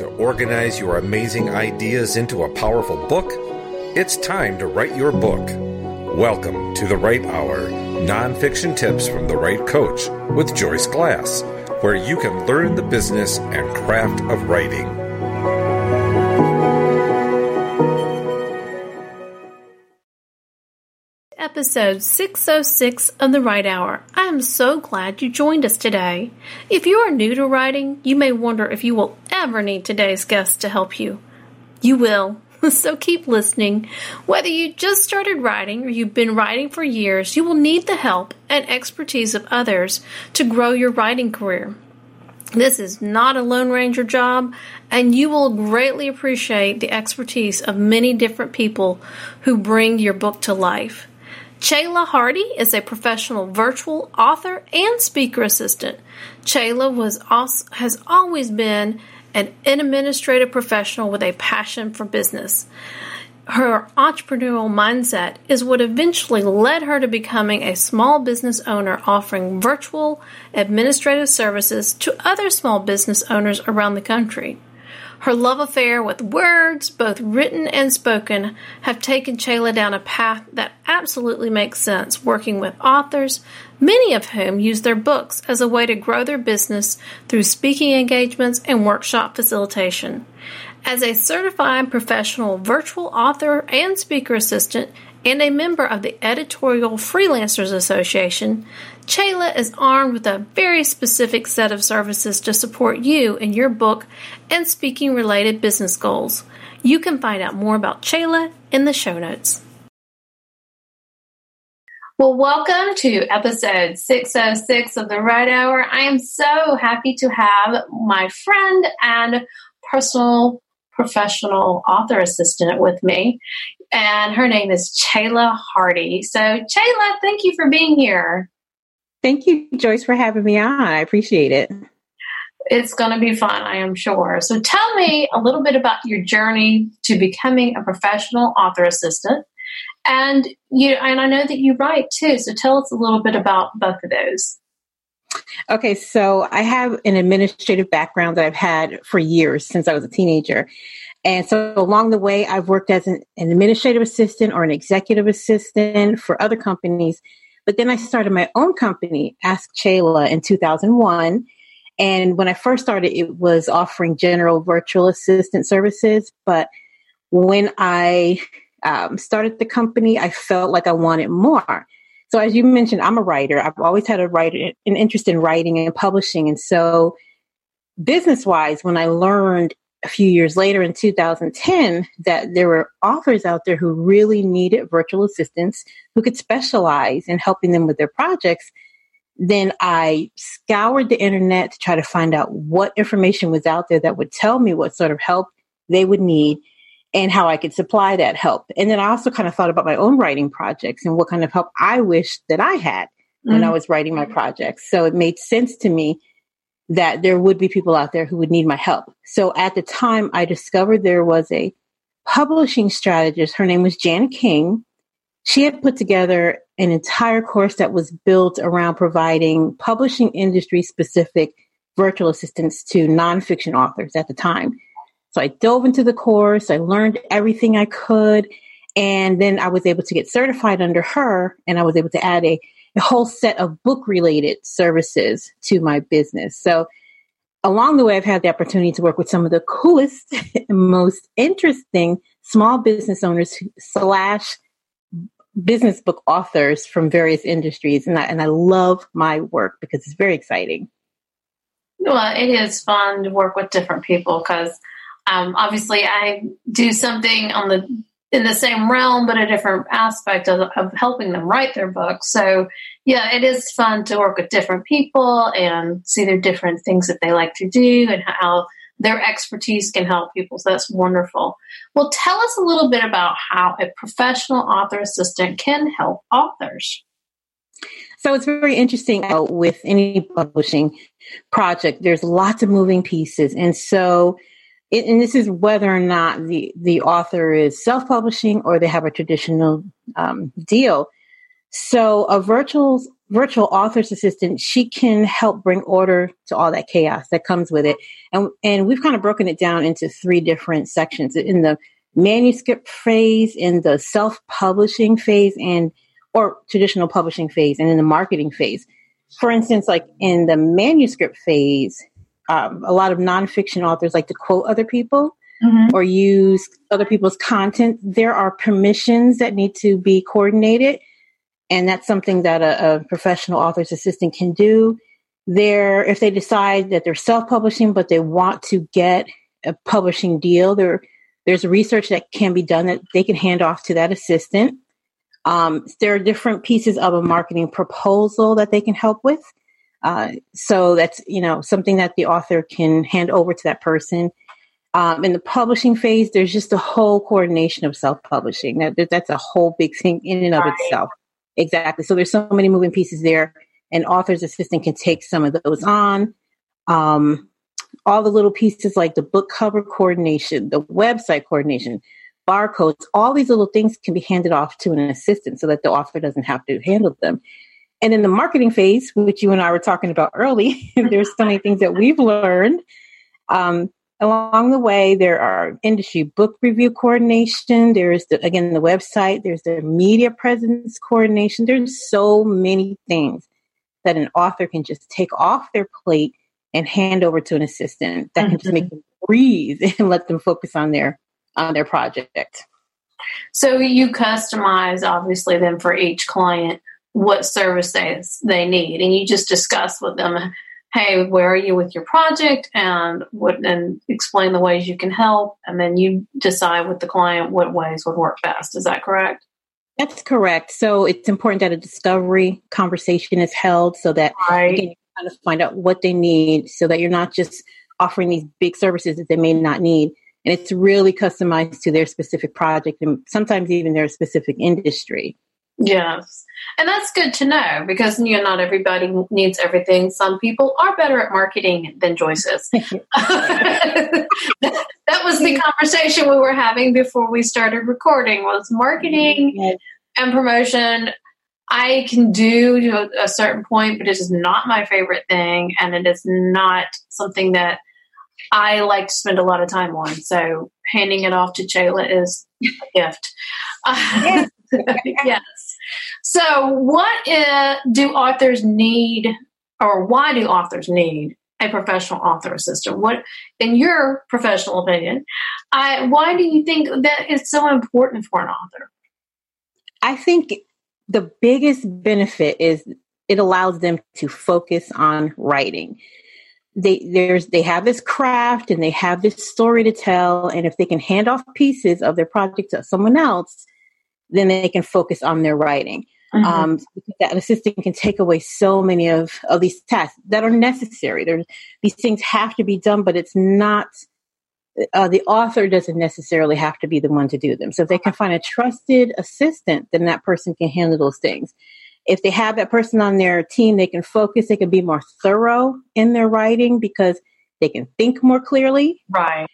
to organize your amazing ideas into a powerful book? It's time to write your book. Welcome to the Write Hour Nonfiction Tips from the Write Coach with Joyce Glass, where you can learn the business and craft of writing. Episode 606 of the Write Hour. I am so glad you joined us today. If you are new to writing, you may wonder if you will ever need today's guest to help you. You will, so keep listening. Whether you just started writing or you've been writing for years, you will need the help and expertise of others to grow your writing career. This is not a Lone Ranger job, and you will greatly appreciate the expertise of many different people who bring your book to life. Chela Hardy is a professional virtual author and speaker assistant. Chela was also, has always been an administrative professional with a passion for business. Her entrepreneurial mindset is what eventually led her to becoming a small business owner offering virtual administrative services to other small business owners around the country. Her love affair with words, both written and spoken, have taken Chela down a path that absolutely makes sense, working with authors, many of whom use their books as a way to grow their business through speaking engagements and workshop facilitation. As a certified professional virtual author and speaker assistant, and a member of the Editorial Freelancers Association, Chela is armed with a very specific set of services to support you in your book and speaking related business goals. You can find out more about Chela in the show notes. Well, welcome to episode 606 of the Write Hour. I am so happy to have my friend and personal professional author assistant with me and her name is Chela Hardy. So, Chela, thank you for being here. Thank you, Joyce, for having me on. I appreciate it. It's going to be fun, I am sure. So, tell me a little bit about your journey to becoming a professional author assistant. And you and I know that you write too. So, tell us a little bit about both of those. Okay, so I have an administrative background that I've had for years since I was a teenager. And so along the way, I've worked as an, an, administrative assistant or an executive assistant for other companies. But then I started my own company, Ask Chela, in 2001. And when I first started, it was offering general virtual assistant services. But when I um, started the company, I felt like I wanted more. So as you mentioned, I'm a writer. I've always had a writer, an interest in writing and publishing. And so business wise, when I learned a few years later in 2010 that there were authors out there who really needed virtual assistants who could specialize in helping them with their projects, then I scoured the internet to try to find out what information was out there that would tell me what sort of help they would need and how I could supply that help. And then I also kind of thought about my own writing projects and what kind of help I wished that I had mm-hmm. when I was writing my projects. So it made sense to me that there would be people out there who would need my help. So at the time, I discovered there was a publishing strategist. Her name was Jan King. She had put together an entire course that was built around providing publishing industry specific virtual assistance to nonfiction authors at the time. So I dove into the course, I learned everything I could, and then I was able to get certified under her, and I was able to add a a whole set of book related services to my business. So along the way, I've had the opportunity to work with some of the coolest most interesting small business owners slash business book authors from various industries. And I, and I love my work because it's very exciting. Well, it is fun to work with different people because um, obviously I do something on the in the same realm, but a different aspect of, of helping them write their book. So, yeah, it is fun to work with different people and see their different things that they like to do and how their expertise can help people. So that's wonderful. Well, tell us a little bit about how a professional author assistant can help authors. So it's very interesting with any publishing project. There's lots of moving pieces. And so and this is whether or not the, the author is self-publishing or they have a traditional um, deal. So a virtual virtual author's assistant, she can help bring order to all that chaos that comes with it. And, and we've kind of broken it down into three different sections in the manuscript phase, in the self publishing phase, and or traditional publishing phase, and in the marketing phase. For instance, like in the manuscript phase, um, a lot of nonfiction authors like to quote other people mm-hmm. or use other people's content. There are permissions that need to be coordinated and that's something that a, a professional author's assistant can do. There, if they decide that they're self-publishing, but they want to get a publishing deal, there there's research that can be done that they can hand off to that assistant. Um, there are different pieces of a marketing proposal that they can help with. Uh, so that's you know something that the author can hand over to that person. Um, in the publishing phase, there's just a whole coordination of self-publishing. That, that's a whole big thing in and of right. itself. Exactly. So there's so many moving pieces there. and author's assistant can take some of those on. Um, all the little pieces like the book cover coordination, the website coordination, barcodes, all these little things can be handed off to an assistant so that the author doesn't have to handle them. And in the marketing phase, which you and I were talking about early, there's so many things that we've learned. Um, Along the way, there are industry book review coordination. There's the, again the website. There's the media presence coordination. There's so many things that an author can just take off their plate and hand over to an assistant that mm-hmm. can just make mm-hmm. them breathe and let them focus on their on their project. So you customize obviously then for each client what service they they need, and you just discuss with them hey, where are you with your project and what and explain the ways you can help and then you decide with the client what ways would work best. Is that correct? That's correct. So it's important that a discovery conversation is held so that right. you can kind of find out what they need so that you're not just offering these big services that they may not need. And it's really customized to their specific project and sometimes even their specific industry. Yes. And that's good to know because you know not everybody needs everything. Some people are better at marketing than Joyce is. that, that was the conversation we were having before we started recording was marketing and promotion. I can do to a certain point, but it is not my favorite thing and it is not something that I like to spend a lot of time on. So handing it off to Chela is a gift. Yes. So, what do authors need, or why do authors need a professional author assistant? What, in your professional opinion, I, why do you think that it's so important for an author? I think the biggest benefit is it allows them to focus on writing. They there's they have this craft and they have this story to tell, and if they can hand off pieces of their project to someone else, then they can focus on their writing. Mm-hmm. Um, that assistant can take away so many of, of these tasks that are necessary. There's, these things have to be done, but it's not, uh, the author doesn't necessarily have to be the one to do them. So if they can find a trusted assistant, then that person can handle those things. If they have that person on their team, they can focus, they can be more thorough in their writing because they can think more clearly. Right.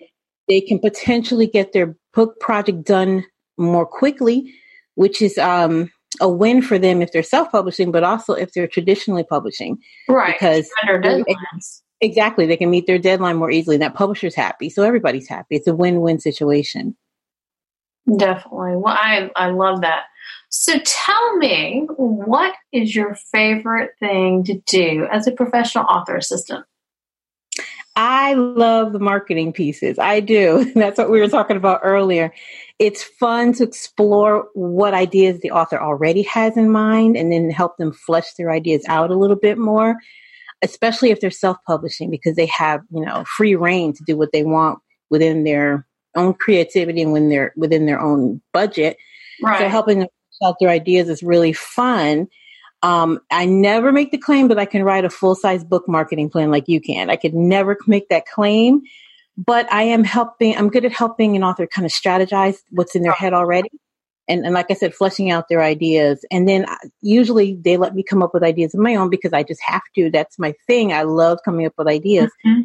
They can potentially get their book project done more quickly which is um, a win for them if they're self-publishing, but also if they're traditionally publishing, right? Because exactly, they can meet their deadline more easily. That publisher's happy, so everybody's happy. It's a win-win situation. Definitely. Well, I I love that. So tell me, what is your favorite thing to do as a professional author assistant? I love the marketing pieces. I do. That's what we were talking about earlier. It's fun to explore what ideas the author already has in mind and then help them flesh their ideas out a little bit more, especially if they're self-publishing because they have, you know, free reign to do what they want within their own creativity and when they're within their own budget. Right. So helping them flesh out their ideas is really fun. Um, I never make the claim that I can write a full size book marketing plan like you can. I could never make that claim, but I am helping, I'm good at helping an author kind of strategize what's in their head already. And, and like I said, fleshing out their ideas. And then uh, usually they let me come up with ideas of my own because I just have to. That's my thing. I love coming up with ideas. Mm-hmm.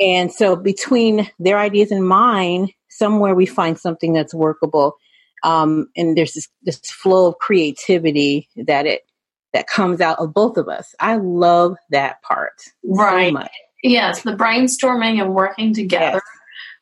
And so between their ideas and mine, somewhere we find something that's workable. Um, and there's this, this flow of creativity that it that comes out of both of us. I love that part. Right. So yes, the brainstorming and working together. Yes.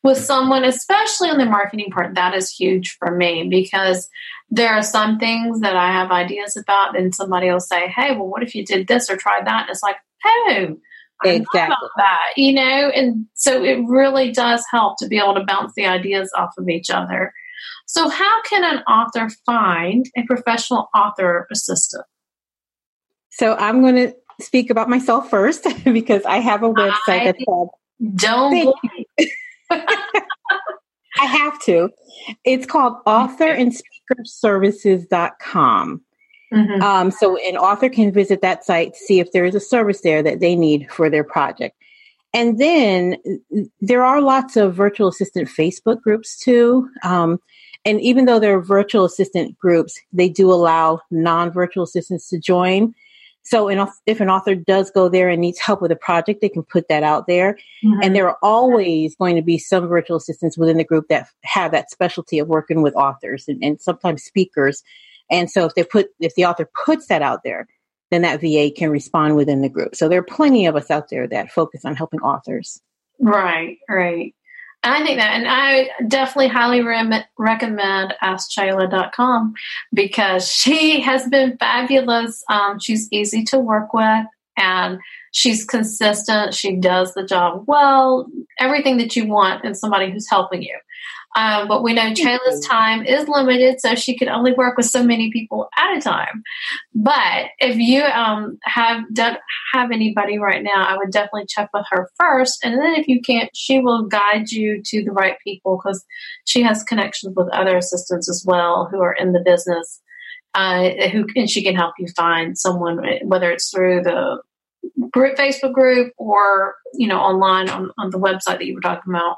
With someone, especially on the marketing part, that is huge for me because there are some things that I have ideas about, and somebody will say, Hey, well, what if you did this or tried that? And it's like, Oh, exactly that, you know? And so it really does help to be able to bounce the ideas off of each other. So, how can an author find a professional author assistant? So, I'm going to speak about myself first because I have a website I that's called. Don't. I have to. It's called author authorandspeakerservices.com. Mm-hmm. Um, so an author can visit that site, to see if there is a service there that they need for their project. And then there are lots of virtual assistant Facebook groups too. Um, and even though they're virtual assistant groups, they do allow non virtual assistants to join. So if an author does go there and needs help with a project, they can put that out there. Mm-hmm. And there are always going to be some virtual assistants within the group that have that specialty of working with authors and, and sometimes speakers. And so if they put, if the author puts that out there, then that VA can respond within the group. So there are plenty of us out there that focus on helping authors. Right, right. I think that, and I definitely highly re- recommend AskChela.com because she has been fabulous. Um, she's easy to work with and she's consistent. She does the job well, everything that you want in somebody who's helping you. Um, but we know Chela's time is limited, so she can only work with so many people at a time. But if you um, have don't have anybody right now, I would definitely check with her first, and then if you can't, she will guide you to the right people because she has connections with other assistants as well who are in the business. Uh, who and she can help you find someone, whether it's through the group, Facebook group or you know online on, on the website that you were talking about.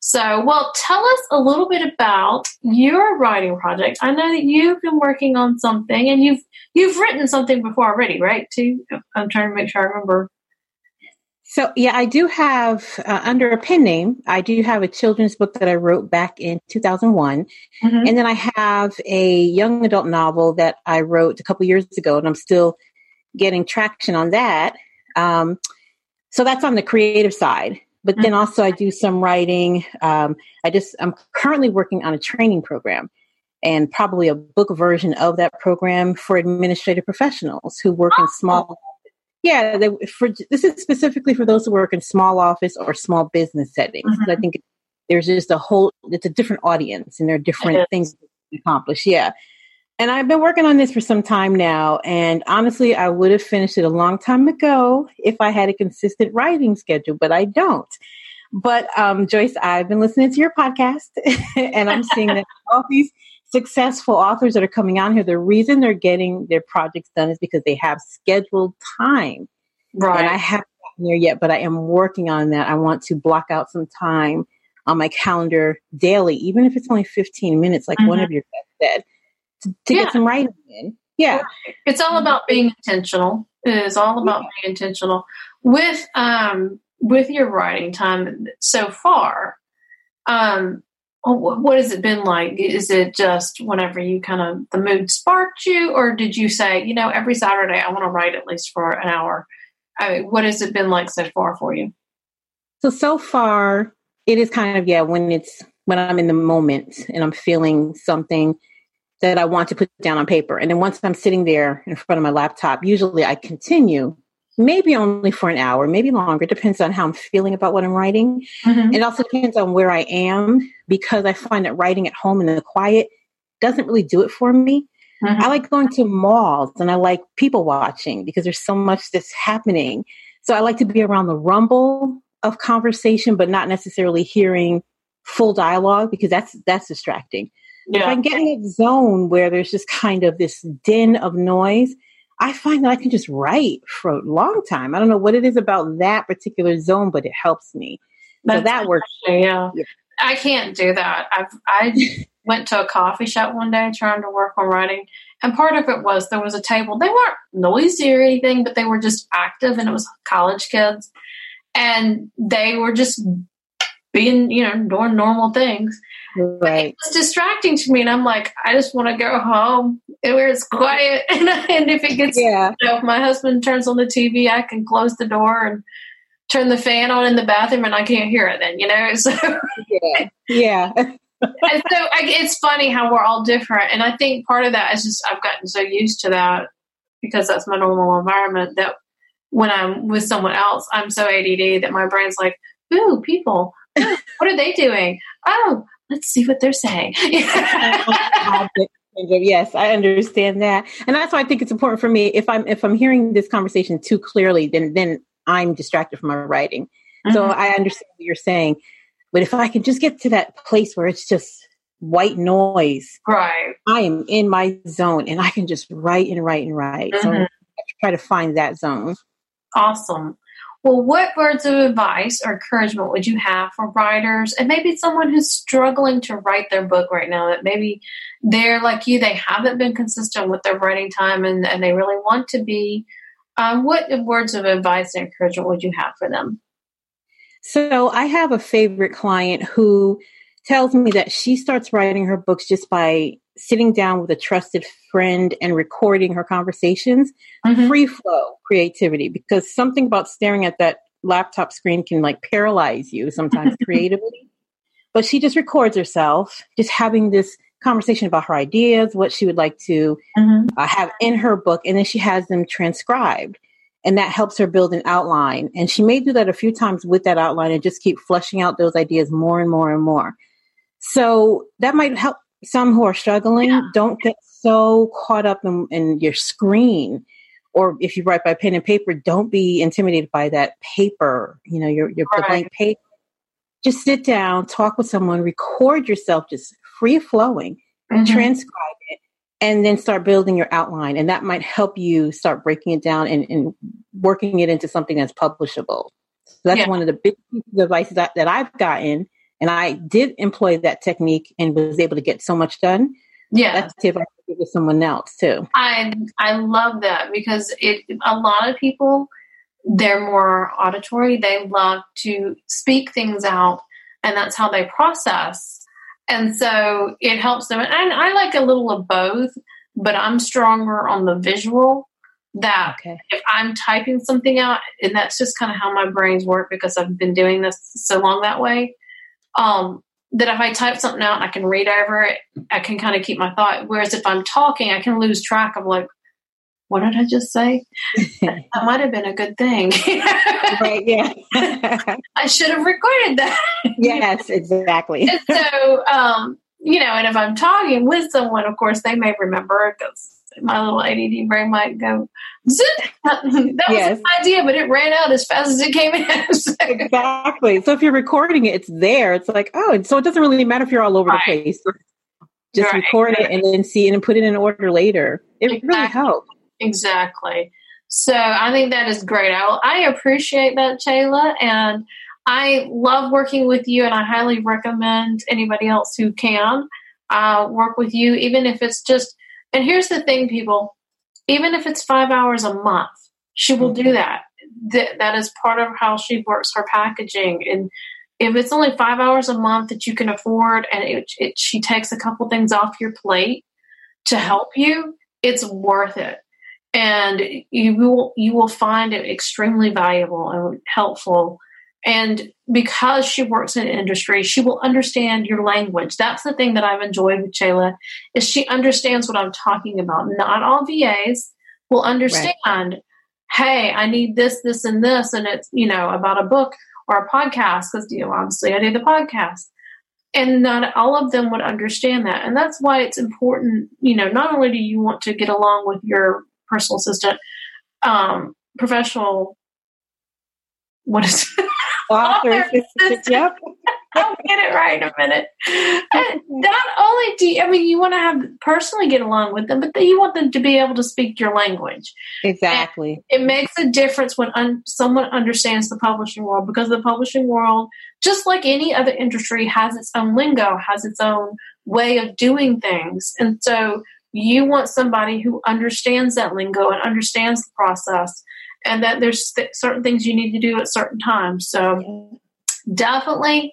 So, well, tell us a little bit about your writing project. I know that you've been working on something, and you've you've written something before already, right? Too. I'm trying to make sure I remember. So, yeah, I do have uh, under a pen name. I do have a children's book that I wrote back in 2001, mm-hmm. and then I have a young adult novel that I wrote a couple years ago, and I'm still getting traction on that. Um, so that's on the creative side. But then mm-hmm. also I do some writing. Um, I just I'm currently working on a training program and probably a book version of that program for administrative professionals who work in small. Yeah, they, for this is specifically for those who work in small office or small business settings. Mm-hmm. I think there's just a whole it's a different audience and there are different things to accomplish. Yeah. And I've been working on this for some time now. And honestly, I would have finished it a long time ago if I had a consistent writing schedule, but I don't. But um, Joyce, I've been listening to your podcast and I'm seeing that all these successful authors that are coming on here, the reason they're getting their projects done is because they have scheduled time. Right. And I haven't gotten there yet, but I am working on that. I want to block out some time on my calendar daily, even if it's only 15 minutes, like mm-hmm. one of your guests said to, to yeah. get some writing in. Yeah. It's all about being intentional. It is all about yeah. being intentional with um with your writing time so far. Um what has it been like? Is it just whenever you kind of the mood sparked you, or did you say, you know, every Saturday I want to write at least for an hour? I mean, what has it been like so far for you? So so far, it is kind of yeah when it's when I'm in the moment and I'm feeling something that I want to put down on paper. And then once I'm sitting there in front of my laptop, usually I continue, maybe only for an hour, maybe longer, depends on how I'm feeling about what I'm writing. Mm-hmm. It also depends on where I am because I find that writing at home in the quiet doesn't really do it for me. Mm-hmm. I like going to malls and I like people watching because there's so much that's happening. So I like to be around the rumble of conversation, but not necessarily hearing full dialogue because that's that's distracting. Yeah. If I get in a zone where there's just kind of this din of noise, I find that I can just write for a long time. I don't know what it is about that particular zone, but it helps me. That's so that works. Yeah. yeah. I can't do that. I've I went to a coffee shop one day trying to work on writing, and part of it was there was a table. They weren't noisy or anything, but they were just active, and it was college kids, and they were just being, you know, doing normal things. Right. It's distracting to me, and I'm like, I just want to go home where it's quiet. And, and if it gets, yeah, you know, if my husband turns on the TV, I can close the door and turn the fan on in the bathroom, and I can't hear it. Then, you know, so yeah, yeah. and so I, it's funny how we're all different, and I think part of that is just I've gotten so used to that because that's my normal environment that when I'm with someone else, I'm so ADD that my brain's like, "Ooh, people, what are they doing? Oh, let's see what they're saying." yes, I understand that, and that's why I think it's important for me. If I'm if I'm hearing this conversation too clearly, then then I'm distracted from my writing. Mm-hmm. So I understand what you're saying, but if I can just get to that place where it's just white noise, right? I am in my zone, and I can just write and write and write. Mm-hmm. So I try to find that zone. Awesome. Well, what words of advice or encouragement would you have for writers and maybe someone who's struggling to write their book right now that maybe they're like you, they haven't been consistent with their writing time and, and they really want to be? Um, what words of advice and encouragement would you have for them? So I have a favorite client who tells me that she starts writing her books just by sitting down with a trusted friend and recording her conversations, mm-hmm. free flow creativity, because something about staring at that laptop screen can like paralyze you sometimes creatively. But she just records herself, just having this conversation about her ideas, what she would like to mm-hmm. uh, have in her book, and then she has them transcribed. And that helps her build an outline. And she may do that a few times with that outline and just keep fleshing out those ideas more and more and more. So that might help some who are struggling yeah. don't get so caught up in, in, your screen or if you write by pen and paper don't be intimidated by that paper you know your, your right. blank paper just sit down talk with someone record yourself just free flowing mm-hmm. transcribe it and then start building your outline and that might help you start breaking it down and, and working it into something that's publishable so that's yeah. one of the big advice that, that i've gotten and I did employ that technique and was able to get so much done. Yeah. That's tip I could give to someone else too. I I love that because it a lot of people they're more auditory. They love to speak things out and that's how they process. And so it helps them. And I like a little of both, but I'm stronger on the visual that okay. if I'm typing something out, and that's just kind of how my brains work because I've been doing this so long that way um, that if I type something out and I can read over it, I can kind of keep my thought. Whereas if I'm talking, I can lose track of like, what did I just say? that might have been a good thing. right, yeah. I should have recorded that. yes, exactly. and so, um, you know, and if I'm talking with someone, of course, they may remember because my little ADD brain might go, that was yes. an idea, but it ran out as fast as it came in. exactly. So if you're recording it, it's there. It's like, oh, and so it doesn't really matter if you're all over right. the place. Just right. record it and then see it and put it in order later. It exactly. really helps. Exactly. So I think that is great. I, I appreciate that, Chela, and I love working with you, and I highly recommend anybody else who can uh, work with you, even if it's just – and here's the thing, people even if it's five hours a month, she will do mm-hmm. that. That, that is part of how she works her packaging. And if it's only five hours a month that you can afford and it, it, she takes a couple things off your plate to mm-hmm. help you, it's worth it. And you will you will find it extremely valuable and helpful and because she works in industry, she will understand your language. That's the thing that I've enjoyed with Chela is she understands what I'm talking about. Not all VAs will understand, right. hey, I need this, this, and this, and it's, you know, about a book or a podcast, because you know, obviously I do the podcast. And not all of them would understand that. And that's why it's important, you know, not only do you want to get along with your personal assistant, um, professional what is author, Yep. I'll get it right in a minute. And not only do you, I mean, you want to have personally get along with them, but then you want them to be able to speak your language. Exactly. And it makes a difference when un, someone understands the publishing world because the publishing world, just like any other industry, has its own lingo, has its own way of doing things. And so you want somebody who understands that lingo and understands the process and that there's th- certain things you need to do at certain times. So definitely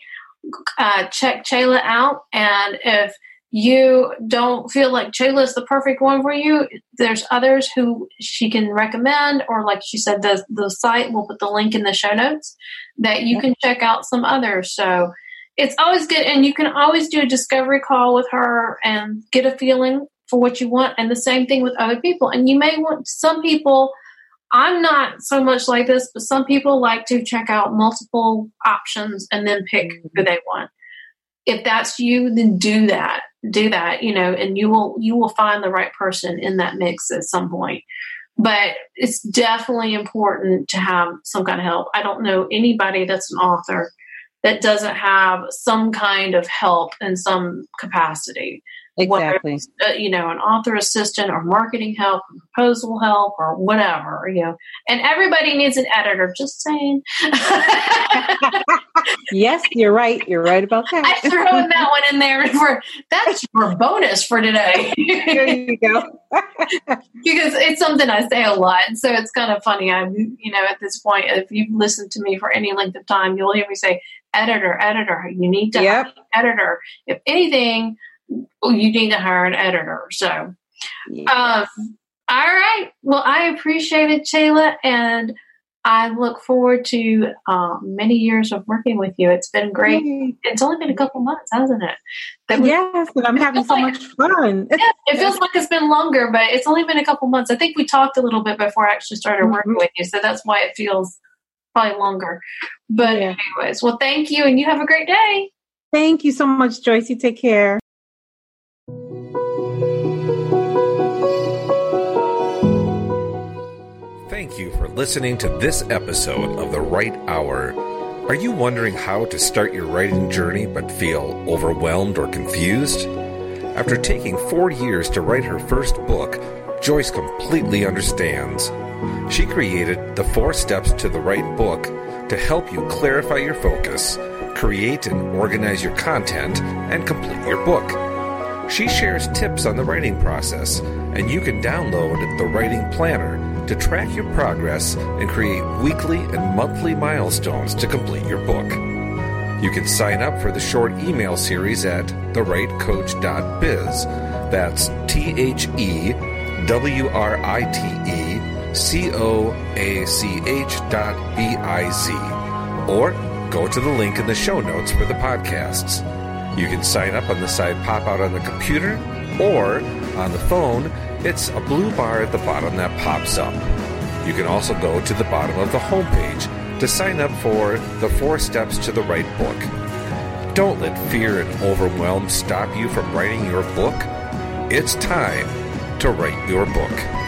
uh, check Chela out. And if you don't feel like Chela is the perfect one for you, there's others who she can recommend, or like she said, the the site will put the link in the show notes that you can check out some others. So it's always good, and you can always do a discovery call with her and get a feeling for what you want, and the same thing with other people. And you may want some people. I'm not so much like this, but some people like to check out multiple options and then pick mm-hmm. who they want. If that's you, then do that. Do that, you know, and you will you will find the right person in that mix at some point. But it's definitely important to have some kind of help. I don't know anybody that's an author that doesn't have some kind of help in some capacity. Exactly. Uh, you know, an author assistant or marketing help, or proposal help, or whatever. You know, and everybody needs an editor. Just saying. yes, you're right. You're right about that. I throw that one in there for that's your bonus for today. there you go. because it's something I say a lot, so it's kind of funny. I'm, you know, at this point, if you've listened to me for any length of time, you'll hear me say, "Editor, editor. You need to Yep. have an editor. If anything, you need to hire an editor." So. Um, all right. Well, I appreciate it, Chela, and I look forward to um, many years of working with you. It's been great. Yay. It's only been a couple months, hasn't it? That we- Yes, and I'm having so much fun. Yeah, it feels like it's been longer, but it's only been a couple months. I think we talked a little bit before I actually started working Mhm. with you, so that's why it feels probably longer. But Yeah. anyways, well, thank you, and you have a great day. Thank you so much, Joyce. You take care. Listening to this episode of The Write Hour. Are you wondering how to start your writing journey but feel overwhelmed or confused? After taking four years to write her first book, Joyce completely understands. She created the four steps to the right book to help you clarify your focus, create and organize your content, and complete your book. She shares tips on the writing process, and you can download the Writing Planner to track your progress and create weekly and monthly milestones to complete your book. You can sign up for the short email series at thewritecoach.biz. That's T H E W R I T E C O A C H dot B I Z. Or go to the link in the show notes for the podcasts. You can sign up on the side pop out on the computer or on the phone. It's a blue bar at the bottom that pops up. You can also go to the bottom of the homepage to sign up for the four steps to the right book. Don't let fear and overwhelm stop you from writing your book. It's time to write your book.